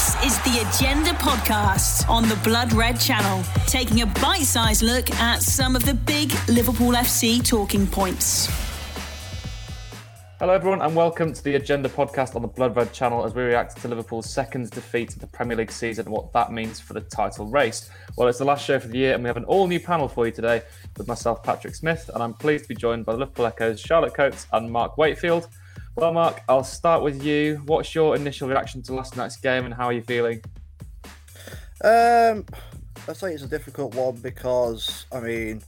This is the Agenda podcast on the Blood Red Channel, taking a bite sized look at some of the big Liverpool FC talking points. Hello, everyone, and welcome to the Agenda podcast on the Blood Red Channel as we react to Liverpool's second defeat of the Premier League season and what that means for the title race. Well, it's the last show for the year, and we have an all new panel for you today with myself, Patrick Smith, and I'm pleased to be joined by the Liverpool Echo's, Charlotte Coates, and Mark Wakefield. Well, Mark, I'll start with you. What's your initial reaction to last night's game and how are you feeling? Um, I say it's a difficult one because, I mean,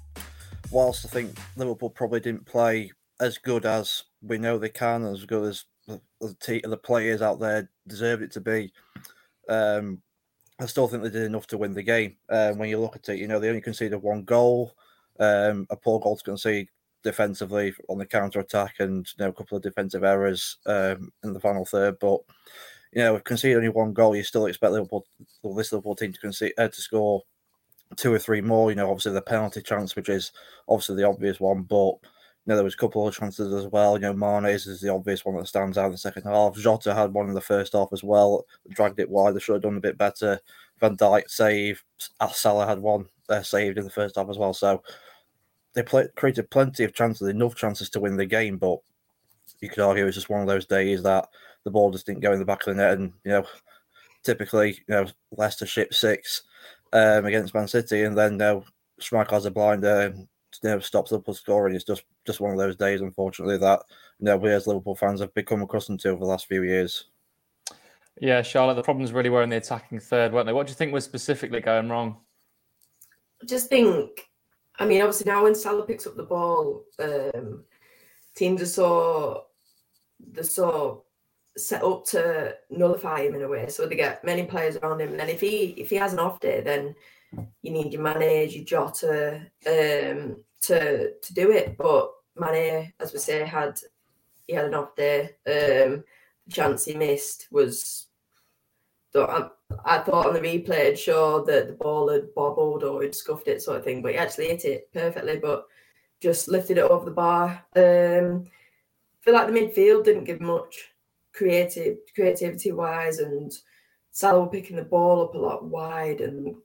whilst I think Liverpool probably didn't play as good as we know they can, as good as the, the, the players out there deserve it to be, um, I still think they did enough to win the game. Um, when you look at it, you know, they only conceded one goal, um, a poor goal to concede defensively on the counter attack and you know a couple of defensive errors um, in the final third. But you know, concede only one goal, you still expect Liverpool, this Liverpool team to concede uh, to score two or three more. You know, obviously the penalty chance, which is obviously the obvious one, but. You know, there was a couple of chances as well. You know, Mane's is the obvious one that stands out in the second half. Jota had one in the first half as well, dragged it wide. They should have done a bit better. Van Dijk save. Salah had one uh, saved in the first half as well. So they play, created plenty of chances, enough chances to win the game, but you could argue it's just one of those days that the ball just didn't go in the back of the net. And, you know, typically, you know, Leicester ship six um, against Man City, and then, you know, Schmeichel has a blinder and, you know, stops Liverpool scoring. It's just, just one of those days, unfortunately, that, you know, we as Liverpool fans have become accustomed to over the last few years. Yeah, Charlotte, the problems really were in the attacking third, weren't they? What do you think was specifically going wrong? I just think I mean, obviously now when Salah picks up the ball, um, teams are so they're so set up to nullify him in a way. So they get many players around him, and then if he if he has an off day, then you need your Mane, your Jota um, to to do it. But Mane, as we say, had he had an off day. Um, the chance he missed was. I thought on the replay it showed that the ball had bobbled or had scuffed it, sort of thing, but he actually hit it perfectly, but just lifted it over the bar. Um, I feel like the midfield didn't give much creative creativity wise, and Salah picking the ball up a lot wide and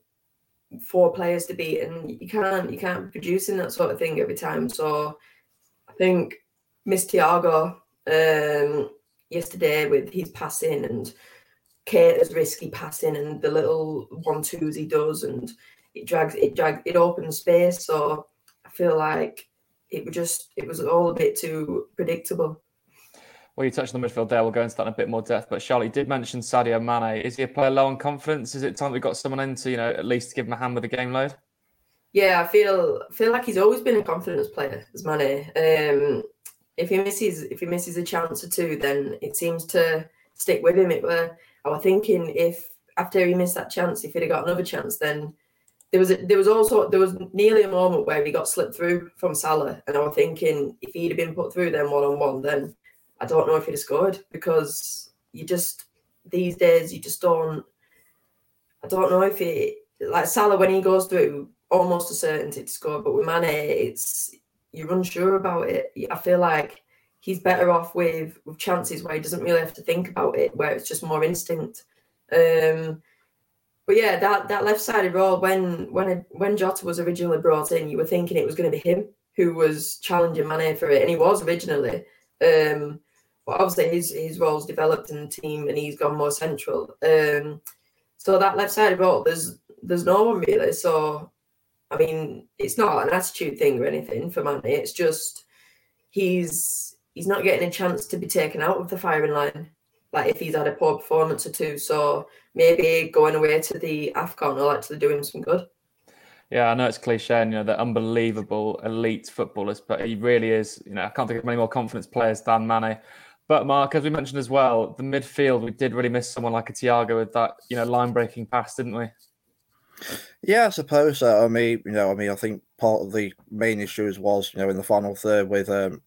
four players to beat, and you can't you can't be producing that sort of thing every time. So I think Miss Thiago um, yesterday with his passing and Keita's risky passing and the little one twos he does, and it drags it drags it opens space. So I feel like it was just it was all a bit too predictable. Well, you touched on the midfield there. We'll go into that in a bit more depth. But Charlie did mention Sadio Mane. Is he a player low on confidence? Is it time we got someone in to, you know, at least give him a hand with the game load? Yeah, I feel feel like he's always been a confidence player, as Mane. Um, if he misses if he misses a chance or two, then it seems to stick with him. It were I was thinking if after he missed that chance, if he'd have got another chance, then there was a, there was also there was nearly a moment where he got slipped through from Salah, and I was thinking if he'd have been put through then one on one, then I don't know if he'd have scored because you just these days you just don't. I don't know if he like Salah when he goes through almost a certainty to score, but with Mane it's you're unsure about it. I feel like he's better off with with chances where he doesn't really have to think about it, where it's just more instinct. Um, but yeah, that that left sided role when when when Jota was originally brought in, you were thinking it was going to be him who was challenging Mane for it, and he was originally. Um, but obviously his his role's developed in the team, and he's gone more central. Um, so that left sided role, there's there's no one really. So I mean, it's not an attitude thing or anything for Mane. It's just he's he's not getting a chance to be taken out of the firing line. Like if he's had a poor performance or two, so maybe going away to the Afcon will actually do him some good. Yeah, I know it's cliche, and you know they're unbelievable elite footballers, but he really is. You know, I can't think of many more confidence players than Mane. But Mark, as we mentioned as well, the midfield we did really miss someone like a Thiago with that you know line breaking pass, didn't we? Yeah, I suppose so. I mean, you know, I mean, I think part of the main issues was you know in the final third with um,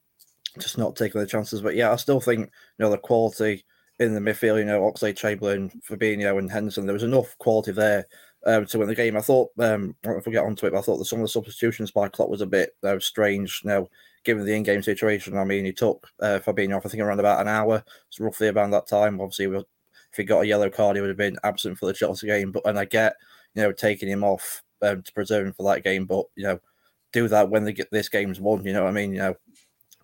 just not taking the chances. But yeah, I still think you know the quality in the midfield. You know, Oxlade, Chamberlain, Fabinho, and Henderson. There was enough quality there um, to win the game. I thought, um, if we get onto it, but I thought that some of the substitutions by Klopp was a bit uh, strange. You know, given the in-game situation. I mean, he took uh, Fabinho off, I think, around about an hour, it's roughly around that time. Obviously, if he got a yellow card, he would have been absent for the Chelsea game. But and I get you know taking him off um, to preserve him for that game, but you know do that when they get this game's won. You know what I mean? You know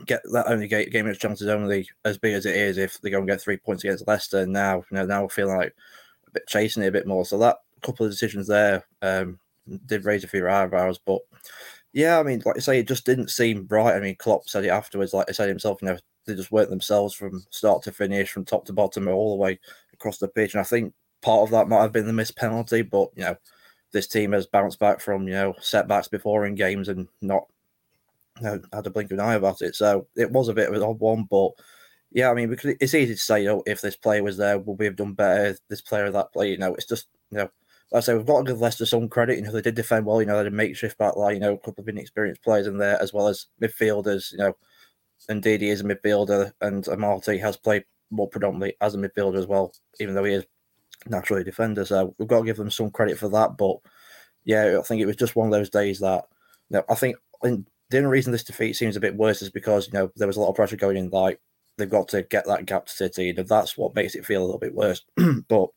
get that only game, game against chances only as big as it is if they go and get three points against Leicester. Now, you know, now we're feeling like a bit chasing it a bit more. So that couple of decisions there um, did raise a few eyebrows. But yeah, I mean, like I say, it just didn't seem right. I mean, Klopp said it afterwards, like I said himself, you know, they just weren't themselves from start to finish, from top to bottom, all the way across the pitch. And I think part of that might have been the missed penalty, but you know, this team has bounced back from you know setbacks before in games and not you know, had a blink of an eye about it. So it was a bit of an odd one, but yeah, I mean, because it's easy to say, oh, if this player was there, would we have done better? This player or that player, you know, it's just you know like I say, we've got to give Leicester some credit. You know, they did defend well. You know, they had a makeshift back line. You know, a couple of inexperienced players in there, as well as midfielders. You know, Ndidi is a midfielder, and Amartey has played more predominantly as a midfielder as well, even though he is naturally a defender. So we've got to give them some credit for that. But yeah, I think it was just one of those days that you know, I think the only reason this defeat seems a bit worse is because you know there was a lot of pressure going in. Like they've got to get that gap to City, and that's what makes it feel a little bit worse. but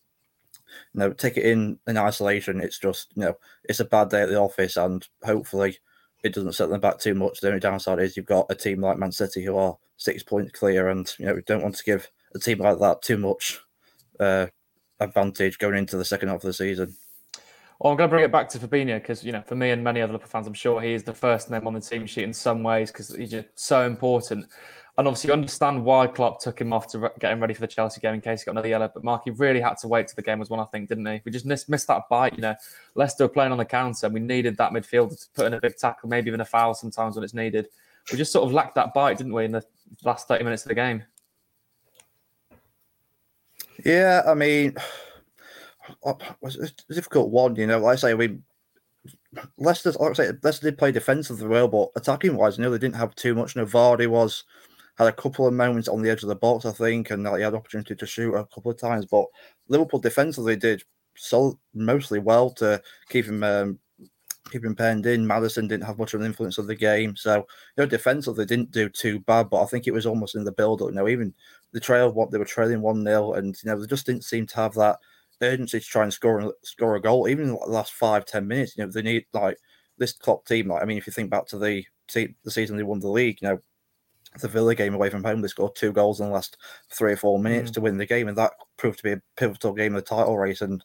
you know, take it in in isolation. It's just you know, it's a bad day at the office, and hopefully it doesn't set them back too much. The only downside is you've got a team like Man City who are six points clear, and you know, we don't want to give a team like that too much uh, advantage going into the second half of the season. Well, I'm going to bring it back to Fabinho because, you know, for me and many other Liverpool fans, I'm sure he is the first name on the team sheet in some ways because he's just so important and obviously you understand why Klopp took him off to re- get him ready for the Chelsea game in case he got another yellow. But Mark, he really had to wait till the game was won, I think, didn't he? We just missed, missed that bite. You know, Leicester were playing on the counter, and we needed that midfielder to put in a big tackle, maybe even a foul sometimes when it's needed. We just sort of lacked that bite, didn't we, in the last 30 minutes of the game? Yeah, I mean, it's a difficult one, you know. Like I say, we Leicester, like I say, Leicester did play defensively well, but attacking wise, you know, they didn't have too much. You know, Vardy was had a couple of moments on the edge of the box, I think, and he had opportunity to shoot a couple of times. But Liverpool defensively did so mostly well to keep him um, penned in. Maddison didn't have much of an influence of the game, so you know defensively they didn't do too bad. But I think it was almost in the build up. You know, even the trail what they were trailing one 0 and you know they just didn't seem to have that urgency to try and score score a goal. Even in the last five ten minutes, you know they need like this Klopp team. Like I mean, if you think back to the the season they won the league, you know the Villa game away from home, they scored two goals in the last three or four minutes mm. to win the game, and that proved to be a pivotal game of the title race. And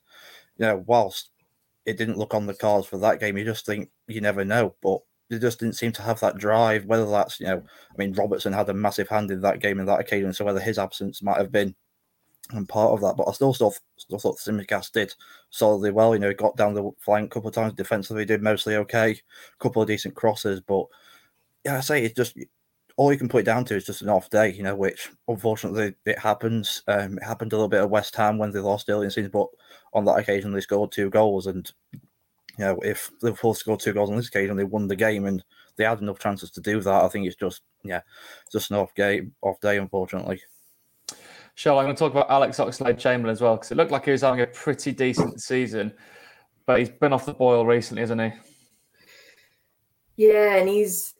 you know, whilst it didn't look on the cards for that game, you just think you never know. But they just didn't seem to have that drive. Whether that's you know, I mean, Robertson had a massive hand in that game in that occasion, so whether his absence might have been and part of that. But I still still, still thought Tsimikas did solidly well. You know, got down the flank a couple of times defensively, did mostly okay, a couple of decent crosses, but yeah, I say it's just all you can put it down to is just an off day, you know, which unfortunately it happens. Um, it happened a little bit at West Ham when they lost early in the season, but on that occasion they scored two goals. And, you know, if Liverpool scored two goals on this occasion, they won the game and they had enough chances to do that. I think it's just, yeah, just an off game, off day, unfortunately. Sure, I'm going to talk about Alex Oxlade Chamberlain as well because it looked like he was having a pretty decent season, but he's been off the boil recently, isn't he? Yeah, and he's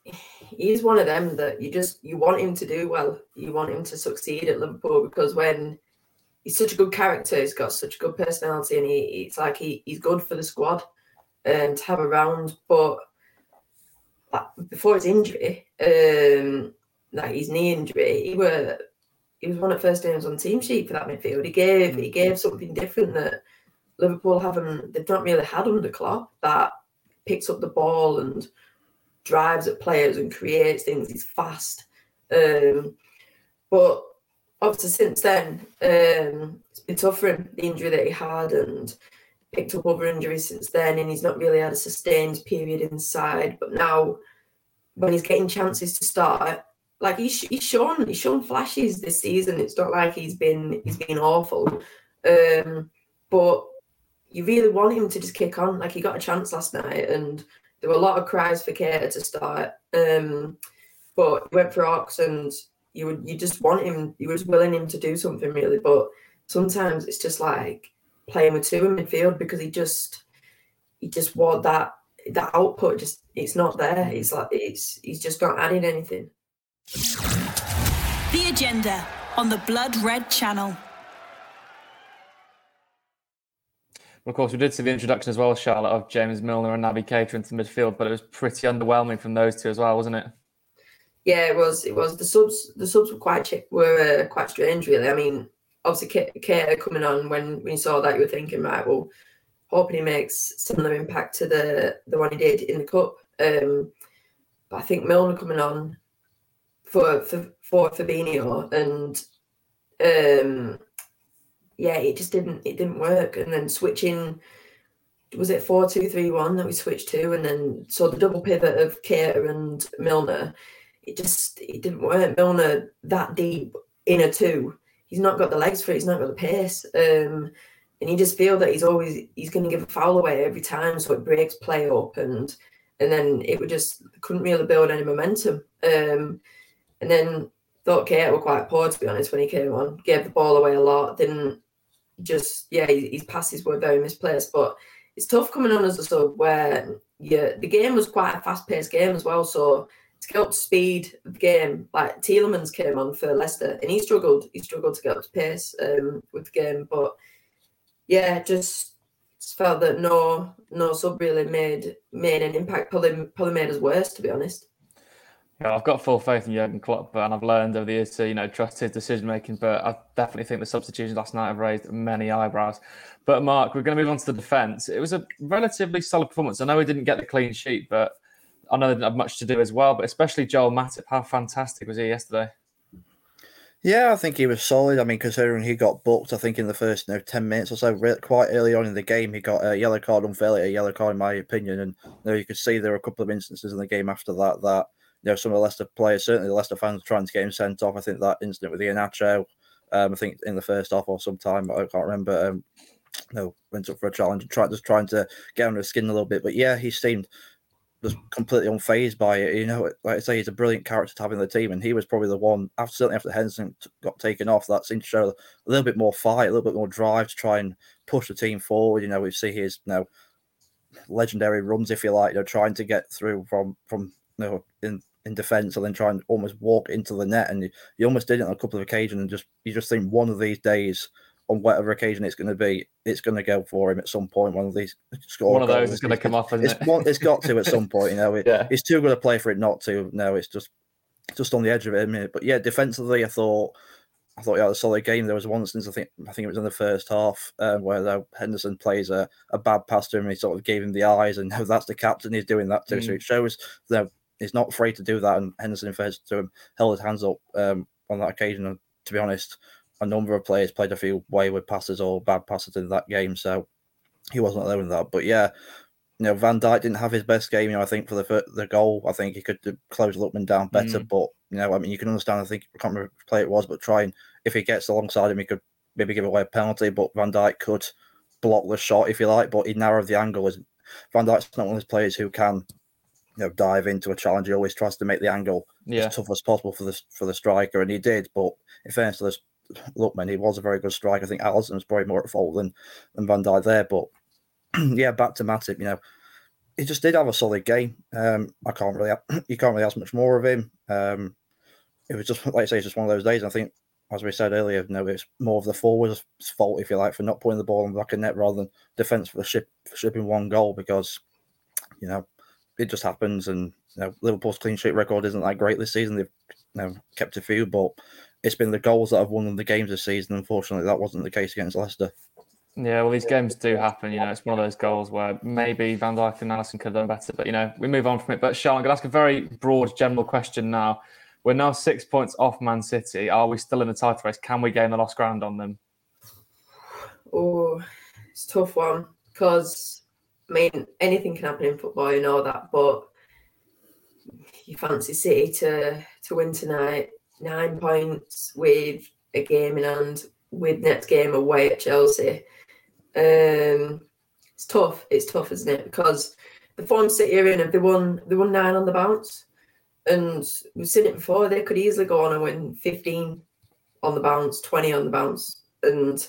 he's one of them that you just you want him to do well. You want him to succeed at Liverpool because when he's such a good character, he's got such a good personality, and he it's like he, he's good for the squad um, to have around. But before his injury, um, like his knee injury, he were he was one of the first names on team sheet for that midfield. He gave he gave something different that Liverpool haven't they've not really had under Klopp that picks up the ball and drives at players and creates things. He's fast. Um, but obviously since then, um, it's been tough for him, the injury that he had and picked up other injuries since then and he's not really had a sustained period inside. But now when he's getting chances to start, like he's, he's shown he's shown flashes this season. It's not like he's been he's been awful. Um, but you really want him to just kick on. Like he got a chance last night and there were a lot of cries for Keita to start. Um, but he went for Ox and you would you just want him, you was willing him to do something really. But sometimes it's just like playing with two in midfield because he just he just want that that output just it's not there. It's like it's he's just not adding anything. The agenda on the Blood Red channel. Of course, we did see the introduction as well, Charlotte, of James Milner and Naby Keita into midfield, but it was pretty underwhelming from those two as well, wasn't it? Yeah, it was. It was the subs. The subs were quite were uh, quite strange, really. I mean, obviously, Keita coming on when when you saw that, you were thinking, right, well, hoping he makes similar impact to the the one he did in the cup. Um, but I think Milner coming on for for for Fabinho and um, yeah, it just didn't it didn't work. And then switching was it four two three one that we switched to, and then so the double pivot of Keita and Milner, it just it didn't work. Milner that deep in a two, he's not got the legs for it. He's not got the pace. Um, and you just feel that he's always he's going to give a foul away every time, so it breaks play up, and and then it would just couldn't really build any momentum. Um, and then thought Keita were quite poor to be honest when he came on, gave the ball away a lot, didn't just yeah his passes were very misplaced, but it's tough coming on as a sub where yeah the game was quite a fast paced game as well, so to get up to speed of the game, like Tielemans came on for Leicester and he struggled. He struggled to get up to pace um, with the game, but yeah, just felt that no no sub really made made an impact. Probably probably made us worse, to be honest. Yeah, I've got full faith in Jurgen Klopp, but, and I've learned over the years to you know trust his decision making. But I definitely think the substitutions last night have raised many eyebrows. But Mark, we're going to move on to the defence. It was a relatively solid performance. I know we didn't get the clean sheet, but I know they didn't have much to do as well. But especially Joel Matip, how fantastic was he yesterday? Yeah, I think he was solid. I mean, considering he got booked, I think in the first you know, 10 minutes or so, re- quite early on in the game, he got a yellow card unfairly, a yellow card, in my opinion. And you, know, you could see there were a couple of instances in the game after that that you know some of the Leicester players, certainly the Leicester fans, trying to get him sent off. I think that incident with Iheanacho, um, I think in the first half or sometime, I can't remember. Um, no, went up for a challenge and tried just trying to get under his skin a little bit. But yeah, he seemed just completely unfazed by it. You know, like I say, he's a brilliant character to have in the team, and he was probably the one after certainly after Henderson got taken off that seemed to show a little bit more fight, a little bit more drive to try and push the team forward. You know, we see his you know legendary runs, if you like, you know, trying to get through from from you know in in defence and then try and almost walk into the net, and you, you almost did it on a couple of occasions, and just you just think one of these days on whatever occasion it's going to be, it's going to go for him at some point. One of these One of those is going to come off, it's, it? it's got to at some point. You know, it, yeah. it's too good a play for it not to. No, it's just just on the edge of it a minute. But yeah, defensively, I thought I thought he had a solid game. There was one instance I think I think it was in the first half um, where Henderson plays a, a bad pass to him. And he sort of gave him the eyes, and that's the captain. He's doing that too, mm. so it shows that he's not afraid to do that. And Henderson, fairness to him, held his hands up um, on that occasion. And to be honest, a number of players played a few wayward passes or bad passes in that game, so he wasn't alone in that. But yeah, you know, Van Dijk didn't have his best game. You know, I think for the the goal, I think he could close Lookman down better. Mm. But you know, I mean, you can understand. I think I can't remember which play it was, but trying if he gets alongside him, he could maybe give away a penalty. But Van Dijk could block the shot if you like, but he narrowed the angle. As Van Dijk's not one of those players who can you know dive into a challenge. He always tries to make the angle yeah. as tough as possible for the for the striker, and he did. But in fairness to this Lookman, he was a very good striker. I think Alisson was probably more at fault than, than Van Dijk there. But yeah, back to Matip, you know, he just did have a solid game. Um, I can't really, you can't really ask much more of him. Um, it was just like I say, it's just one of those days. I think, as we said earlier, you know, it's more of the forwards' fault, if you like, for not putting the ball in the back of net rather than defense for the ship for shipping one goal because, you know, it just happens. And you know, Liverpool's clean sheet record isn't that great this season. They've you know, kept a few, but it's been the goals that have won them the games this season. Unfortunately, that wasn't the case against Leicester. Yeah, well, these games do happen. You know, it's one of those goals where maybe Van Dijk and Alisson could have done better, but you know, we move on from it. But Charlotte, I'm going to ask a very broad, general question now. We're now six points off Man City. Are we still in the title race? Can we gain the lost ground on them? Oh, it's a tough one because I mean anything can happen in football, you know that, but you fancy City to to win tonight nine points with a game in hand with next game away at Chelsea. Um, it's tough. It's tough, isn't it? Because the form City are in, they won, they won nine on the bounce, and we've seen it before. They could easily go on and win fifteen on the bounce, twenty on the bounce, and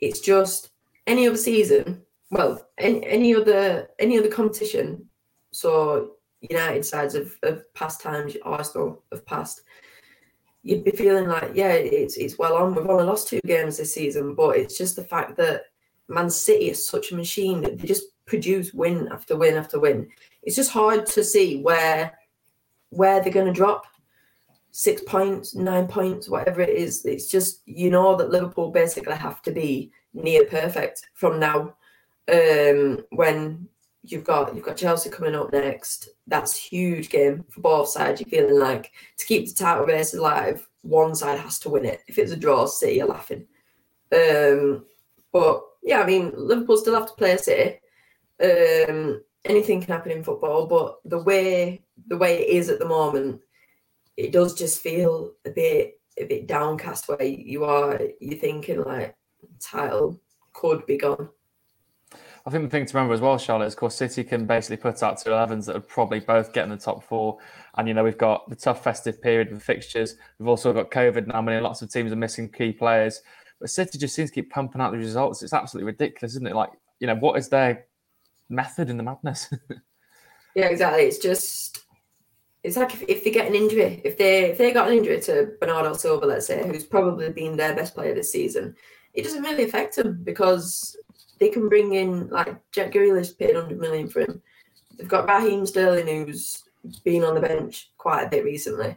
it's just any other season. Well, any, any other any other competition. So United sides of, of past times, Arsenal of past you'd be feeling like, yeah, it's it's well on. We've only lost two games this season, but it's just the fact that Man City is such a machine that they just produce win after win after win. It's just hard to see where where they're going to drop six points, nine points, whatever it is. It's just you know that Liverpool basically have to be near perfect from now. Um, when you've got you've got Chelsea coming up next, that's huge game for both sides. You're feeling like to keep the title race alive, one side has to win it. If it's a draw, City are laughing. Um, but yeah, I mean Liverpool still have to play City. Um, anything can happen in football, but the way the way it is at the moment, it does just feel a bit a bit downcast. Where you are, you're thinking like title could be gone. I think the thing to remember as well, Charlotte, is of course City can basically put out two 11s that would probably both get in the top four. And you know we've got the tough festive period with fixtures. We've also got COVID now, meaning lots of teams are missing key players. But City just seems to keep pumping out the results. It's absolutely ridiculous, isn't it? Like you know what is their method in the madness? yeah, exactly. It's just it's like if, if they get an injury, if they if they got an injury to Bernardo Silva, let's say, who's probably been their best player this season, it doesn't really affect them because they can bring in like Jack Grealish paid 100 million for him. They've got Raheem Sterling who's been on the bench quite a bit recently.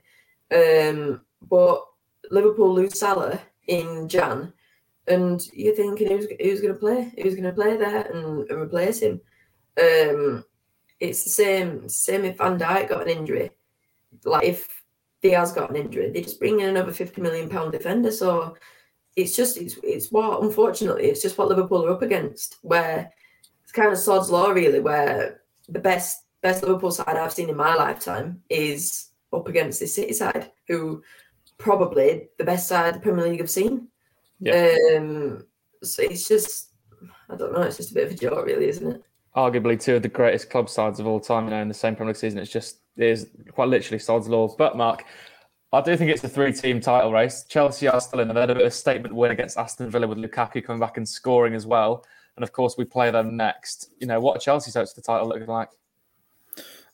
Um, but Liverpool lose Salah in Jan, and you're thinking who's who's going to play? Who's going to play there and, and replace him? Um, it's the same same if Van Dijk got an injury. Like if Dias got an injury, they just bring in another 50 million pound defender. So it's just it's it's what unfortunately it's just what Liverpool are up against. Where it's kind of sod's law really, where the best best Liverpool side I've seen in my lifetime is up against this City side, who probably the best side the Premier League have seen. Yeah. Um, so it's just I don't know, it's just a bit of a joke, really, isn't it? Arguably two of the greatest club sides of all time, you know, in the same Premier League season. It's just it is quite literally sod's law. But Mark, I do think it's a three-team title race. Chelsea are still in. They had a bit of a statement win against Aston Villa with Lukaku coming back and scoring as well. And of course, we play them next. You know, what are Chelsea's hopes for the title looking like?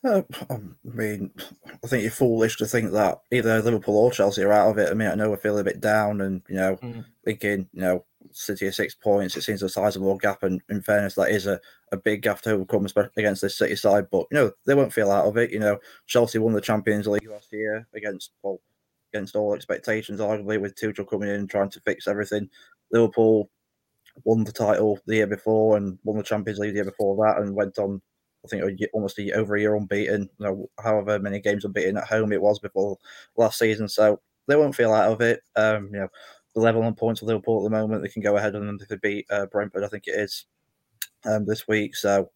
Uh, I mean, I think you're foolish to think that either Liverpool or Chelsea are out of it. I mean, I know we're feeling a bit down, and you know, mm. thinking, you know, City are six points. It seems a sizable gap, and in fairness, that is a, a big gap to overcome, especially against this City side. But you know, they won't feel out of it. You know, Chelsea won the Champions League last year against well, against all expectations, arguably with Tuchel coming in and trying to fix everything. Liverpool won the title the year before and won the Champions League the year before that, and went on. I think almost a, over a year unbeaten. You know, however many games unbeaten at home it was before last season, so they won't feel out of it. Um, you know, the level on points with Liverpool at the moment, they can go ahead and if they beat uh, Brentford, I think it is um, this week. So,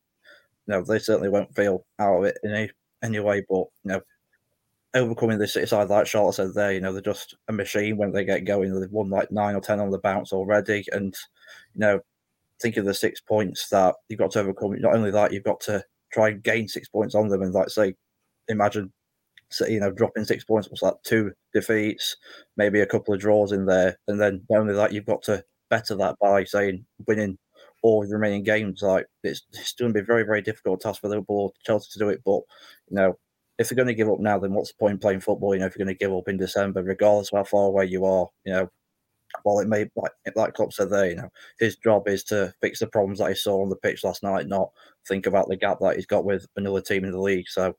no, they certainly won't feel out of it in any, any way. But you know, overcoming the City side, like Charlotte said there, you know, they're just a machine when they get going. They've won like nine or ten on the bounce already, and you know, think of the six points that you've got to overcome. Not only that, you've got to try and gain six points on them, and like say, imagine, you know, dropping six points was like two defeats, maybe a couple of draws in there, and then not only that, you've got to better that by saying winning all the remaining games. Like it's, it's going to be a very, very difficult task for Liverpool, Chelsea to do it, but you know if they're going to give up now, then what's the point playing football? You know, if you're going to give up in December, regardless of how far away you are, you know, while it may like like Klopp said there, you know, his job is to fix the problems that he saw on the pitch last night, not think about the gap that he's got with another team in the league. So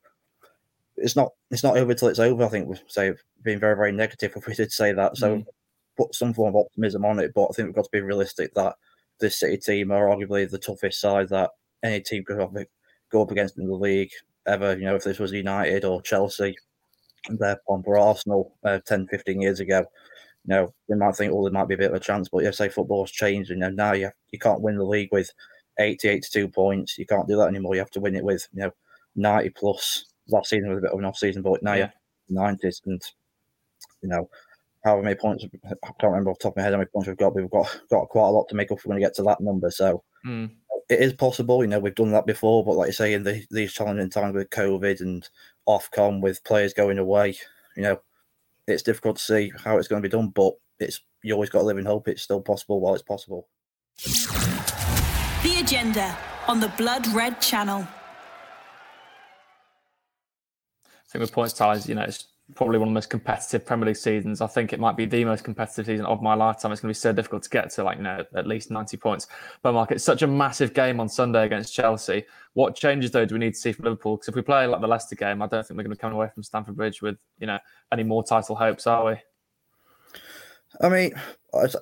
it's not it's not over till it's over. I think we say being very very negative if we did say that. So mm. put some form of optimism on it, but I think we've got to be realistic that this City team are arguably the toughest side that any team could go up against in the league ever. You know, if this was United or Chelsea, their pomp or Arsenal uh, 10, 15 years ago, you know, they might think, oh, there might be a bit of a chance. But yeah, say football's changed, and you know, now you you can't win the league with 80, 82 points. You can't do that anymore. You have to win it with you know 90 plus. Last season was a bit of an off season, but now yeah. you 90s, and you know, however many points I can't remember off the top of my head how many points we've got. We've got got quite a lot to make up going to get to that number. So. Mm it is possible. You know, we've done that before, but like I say, in the, these challenging times with COVID and AFCON, with players going away, you know, it's difficult to see how it's going to be done. But it's you always got to live in hope. It's still possible while it's possible. The agenda on the Blood Red Channel. I think with points ties, you know, it's probably one of the most competitive Premier League seasons. I think it might be the most competitive season of my lifetime. It's going to be so difficult to get to like you know at least ninety points. But Mark, it's such a massive game on Sunday against Chelsea. What changes though do we need to see from Liverpool? Because if we play like the Leicester game, I don't think we're going to come away from Stamford Bridge with you know any more title hopes, are we? I mean,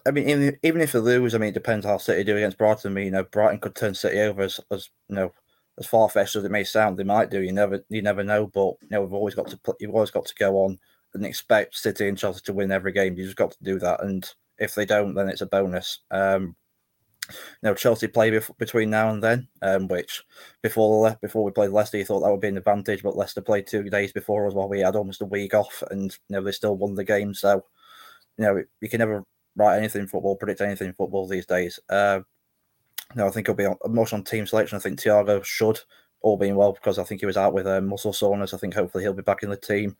I mean, even, even if they lose, I mean, it depends how City do against Brighton. I mean, you know, Brighton could turn City over as, as you know, as far fetched as it may sound, they might do. You never, you never know. But you know, we've always got to put, you've always got to go on and expect City and Chelsea to win every game. You just got to do that, and if they don't, then it's a bonus. Um, know, Chelsea play bef- between now and then, um, which before the before we played Leicester, you thought that would be an advantage, but Leicester played two days before us while We had almost a week off, and you know they still won the game. So, you know, you can never write anything in football, predict anything in football these days. Uh, no, I think it'll be on, much on team selection. I think Thiago should, all being well, because I think he was out with um, muscle soreness. I think hopefully he'll be back in the team.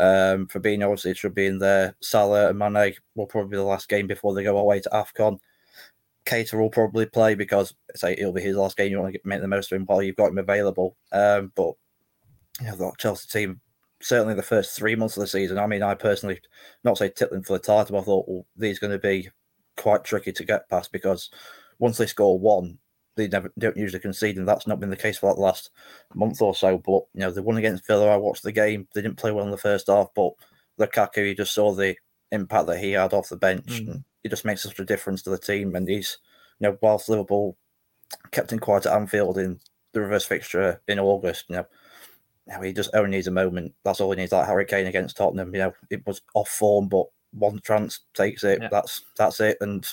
Um, Fabinho obviously it should be in there. Salah and Mane will probably be the last game before they go away to AFCON. Keita will probably play because say it'll be his last game. You want to make the most of him while you've got him available. Um, but you know, the Chelsea team certainly the first three months of the season. I mean, I personally not say tip them for the title. I thought well, these going to be quite tricky to get past because once they score one, they never don't usually concede, and that's not been the case for like the last month or so. But you know, they won against Villa. I watched the game. They didn't play well in the first half, but Lukaku, you just saw the impact that he had off the bench. Mm. And it just makes such a difference to the team. And he's, you know, whilst Liverpool kept him quiet at Anfield in the reverse fixture in August, you know, now he just only needs a moment. That's all he needs. Like Harry Kane against Tottenham, you know, it was off form, but one chance takes it. Yeah. That's that's it. And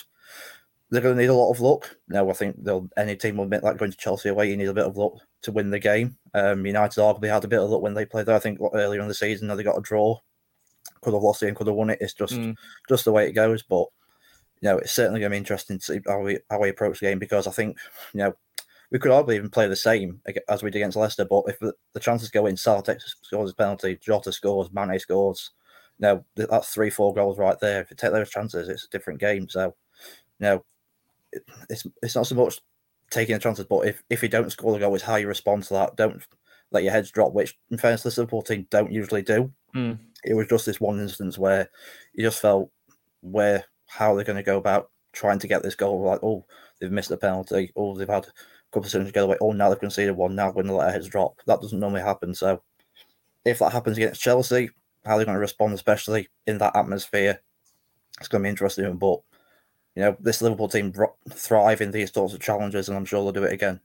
they're going to need a lot of luck. Now, I think they'll any team will admit that going to Chelsea away, you need a bit of luck to win the game. Um, United arguably had a bit of luck when they played there. I think earlier in the season, they got a draw, could have lost it and could have won it. It's just mm. just the way it goes. But you know, it's certainly going to be interesting to see how we how we approach the game because I think you know we could probably even play the same as we did against Leicester. But if the, the chances go in, Salah scores a penalty, Jota scores, Mane scores. You know, that's three, four goals right there. If you take those chances, it's a different game. So, you know, it's it's not so much taking the chances, but if, if you don't score the goal, it's how you respond to that. Don't let your heads drop, which in fairness, the Liverpool team don't usually do. Mm. It was just this one instance where you just felt where how they're going to go about trying to get this goal. Like, oh, they've missed a penalty. Oh, they've had a couple of seconds to get away. Oh, now they've conceded one. Now we're going to let our heads drop. That doesn't normally happen. So if that happens against Chelsea, how they're going to respond, especially in that atmosphere, it's going to be interesting. But you know, this Liverpool team thrive in these sorts of challenges, and I'm sure they'll do it again.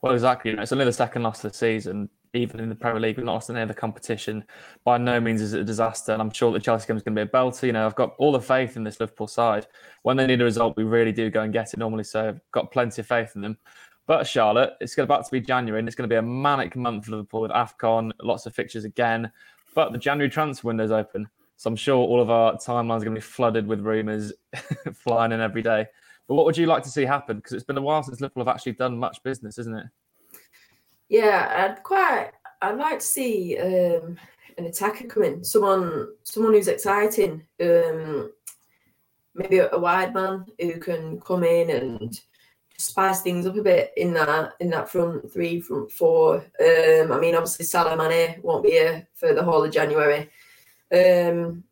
Well, exactly. It's only the second loss of the season. Even in the Premier League, we've not lost any other competition. By no means is it a disaster, and I'm sure the Chelsea game is going to be a belter. You know, I've got all the faith in this Liverpool side. When they need a result, we really do go and get it normally. So I've got plenty of faith in them. But Charlotte, it's about to be January, and it's going to be a manic month for Liverpool with AFCON, lots of fixtures again. But the January transfer window is open. So I'm sure all of our timelines are going to be flooded with rumours flying in every day. But what would you like to see happen? Because it's been a while since Liverpool have actually done much business, isn't it? Yeah, I'd quite. I'd like to see um, an attacker come in. Someone, someone who's exciting. Um, maybe a, wide man who can come in and spice things up a bit in that in that front three, front four. Um, I mean, obviously Salah Mane won't be here for the whole of January. Um,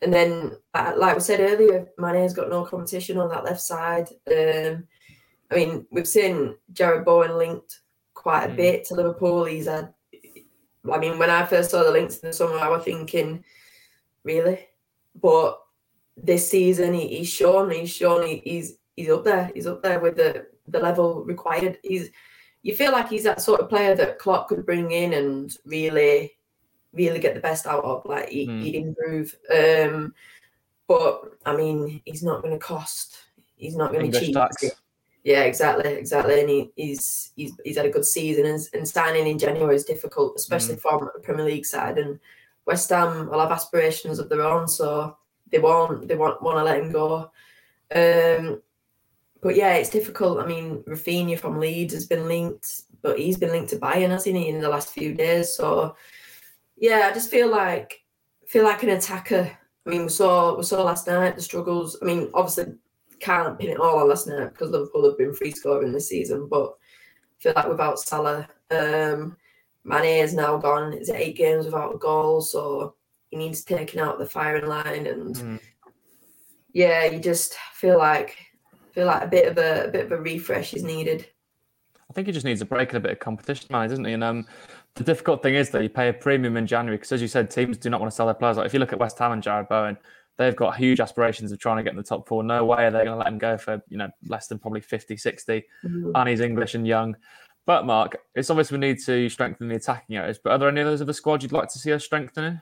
and then, uh, like we said earlier, Mane's got no competition on that left side. Um, I mean, we've seen Jarrod Bowen linked quite a mm. bit to Liverpool. He's had, I mean, when I first saw the links in the summer, I was thinking, really? But this season, he, he's shown, he's shown he, he's he's up there. He's up there with the the level required. He's you feel like he's that sort of player that Klopp could bring in and really really get the best out of. Like he, mm. he'd improve. Um, but I mean, he's not going to cost. He's not going to cheap. Yeah, exactly, exactly. And he, he's he's he's had a good season, and, and signing in January is difficult, especially mm. from a Premier League side. And West Ham will have aspirations of their own, so they won't they won't want to let him go. Um, but yeah, it's difficult. I mean, Raphinha from Leeds has been linked, but he's been linked to Bayern, hasn't he, in the last few days? So yeah, I just feel like feel like an attacker. I mean, we saw we saw last night the struggles. I mean, obviously can't pin it all on last night because Liverpool have been free scoring this season, but I feel like without Salah, um, Mane is now gone. It's eight games without a goal, so he needs taking out the firing line, and mm. yeah, you just feel like feel like a bit of a, a, bit of a refresh is needed. I think he just needs a break and a bit of competition, man, doesn't he? And um, the difficult thing is that you pay a premium in January because, as you said, teams do not want to sell their players. Like if you look at West Ham and Jarrod Bowen, they've got huge aspirations of trying to get in the top four. No way are they going to let him go for you know less than probably 50, 60. Mm-hmm. And he's English and young. But Mark, it's obvious we need to strengthen the attacking areas. But are there any others of the squad you'd like to see us strengthening?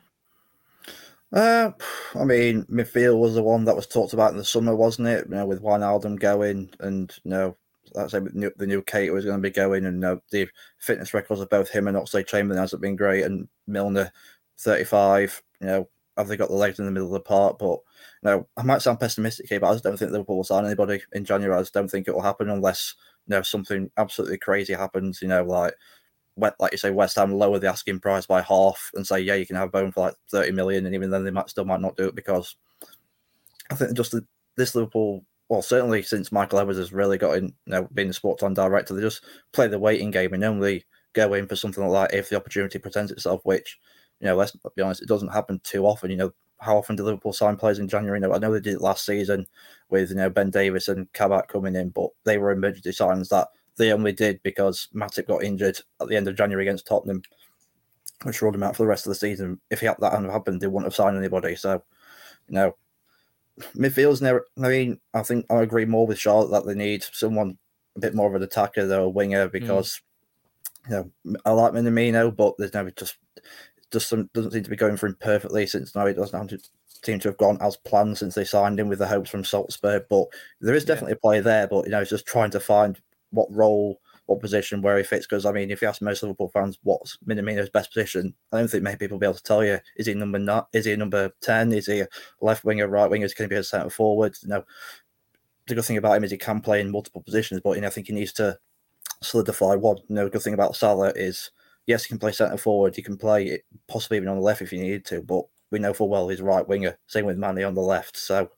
Uh, I mean, midfield was the one that was talked about in the summer, wasn't it? You know, with Wijnaldum going, and you know, that's the new, the new Keita was going to be going, and know, the fitness records of both him and Oxlade Chamberlain hasn't been great, and Milner, thirty-five. You know, have they got the legs in the middle of the park? But you know, I might sound pessimistic here, but I just don't think Liverpool will sign anybody in January. I just don't think it will happen unless you know something absolutely crazy happens. You know, like like you say, West Ham lower the asking price by half and say, yeah, you can have Bowen for like thirty million, and even then they might still might not do it because I think just the, this Liverpool, well, certainly since Michael Edwards has really got in, you know, being the sporting director, they just play the waiting game and only go in for something like that if the opportunity presents itself. Which, you know, let's be honest, it doesn't happen too often. You know, how often do Liverpool sign players in January? You know, I know they did it last season with you know Ben Davies and Kabak coming in, but they were emergency signings that they only did because Matip got injured at the end of January against Tottenham, which ruled him out for the rest of the season. If he had that hadn't happened, they wouldn't have signed anybody. So, you know, midfield's never. I mean, I think I agree more with Charlotte that they need someone a bit more of an attacker, though a winger, mm. because mm. you know I like Minamino, but there's never just just some, doesn't seem to be going for him perfectly since now he doesn't seem to have gone as planned since they signed him with the hopes from Salzburg. But there is definitely yeah. a play there, but you know, it's just trying to find what role, what position, where he fits. Because I mean, if you ask most Liverpool fans what's Minamino's best position, I don't think many people will be able to tell you. Is he number nine? Is he number ten? Is he a left winger, right winger? Is he going to be a centre forward? You know, the good thing about him is he can play in multiple positions, but you know, I think he needs to solidify one. You know, the good thing about Salah is yes, he can play centre forward. He can play it possibly even on the left if he needed to, but we know full well he's right winger. Same with Mane on the left. So,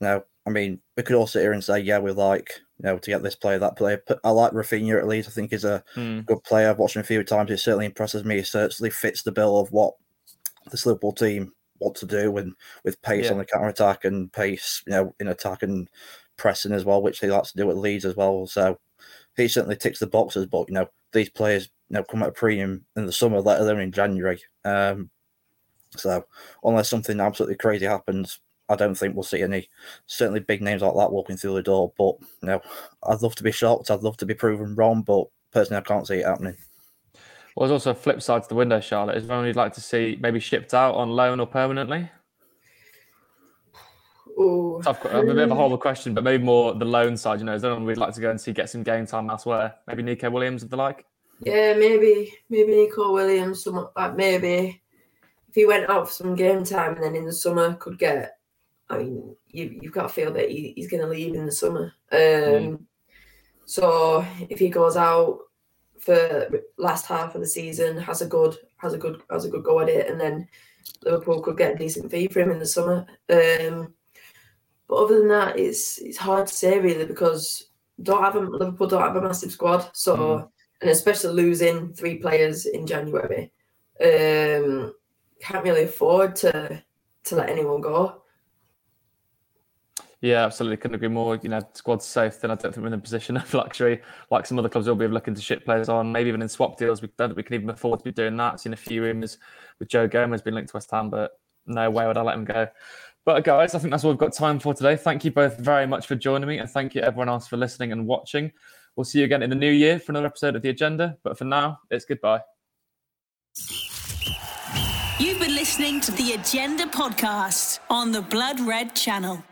now, I mean, we could all sit here and say, yeah, we like you know, to get this player, that player. I like Raphinha at least. I think he's a mm. good player. I've watched him a few times. He certainly impresses me. He certainly fits the bill of what this Liverpool team want to do and with pace yeah. on the counter attack and pace, you know, in attack and pressing as well, which he likes to do at Leeds as well. So he certainly ticks the boxes. But you know, these players, you know, come at a premium in the summer, let alone in January. Um, so unless something absolutely crazy happens, I don't think we'll see any certainly big names like that walking through the door. But you know, I'd love to be shocked. I'd love to be proven wrong, but personally, I can't see it happening. Well, there's also a flip side to the window, Charlotte. Is there anyone you'd like to see maybe shipped out on loan or permanently? Ooh. Tough, a bit of a horrible question, but maybe more the loan side. You know, is there anyone we'd like to go and see get some game time elsewhere? Maybe Neco Williams, of the like. Yeah, maybe maybe Neco Williams. Some like maybe if he went out for some game time and then in the summer could get I mean, you, you've got to feel that he, he's going to leave in the summer. Um, mm. So if he goes out for last half of the season, has a good has a good has a good go at it, and then Liverpool could get a decent fee for him in the summer. Um, but other than that, it's it's hard to say really because don't have a, Liverpool don't have a massive squad, so mm. and especially losing three players in January, um, can't really afford to to let anyone go. Yeah, absolutely. Couldn't agree more. You know, squad's safe, then I don't think we're in a position of luxury like some other clubs will be looking to ship players on. Maybe even in swap deals, we don't we can even afford to be doing that. I've seen a few rumours with Joe Gomez being linked to West Ham, but no way would I let him go. But guys, I think that's all we've got time for today. Thank you both very much for joining me, and thank you everyone else for listening and watching. We'll see you again in the new year for another episode of the agenda. But for now, it's goodbye. You've been listening to the Agenda podcast on the Blood Red Channel.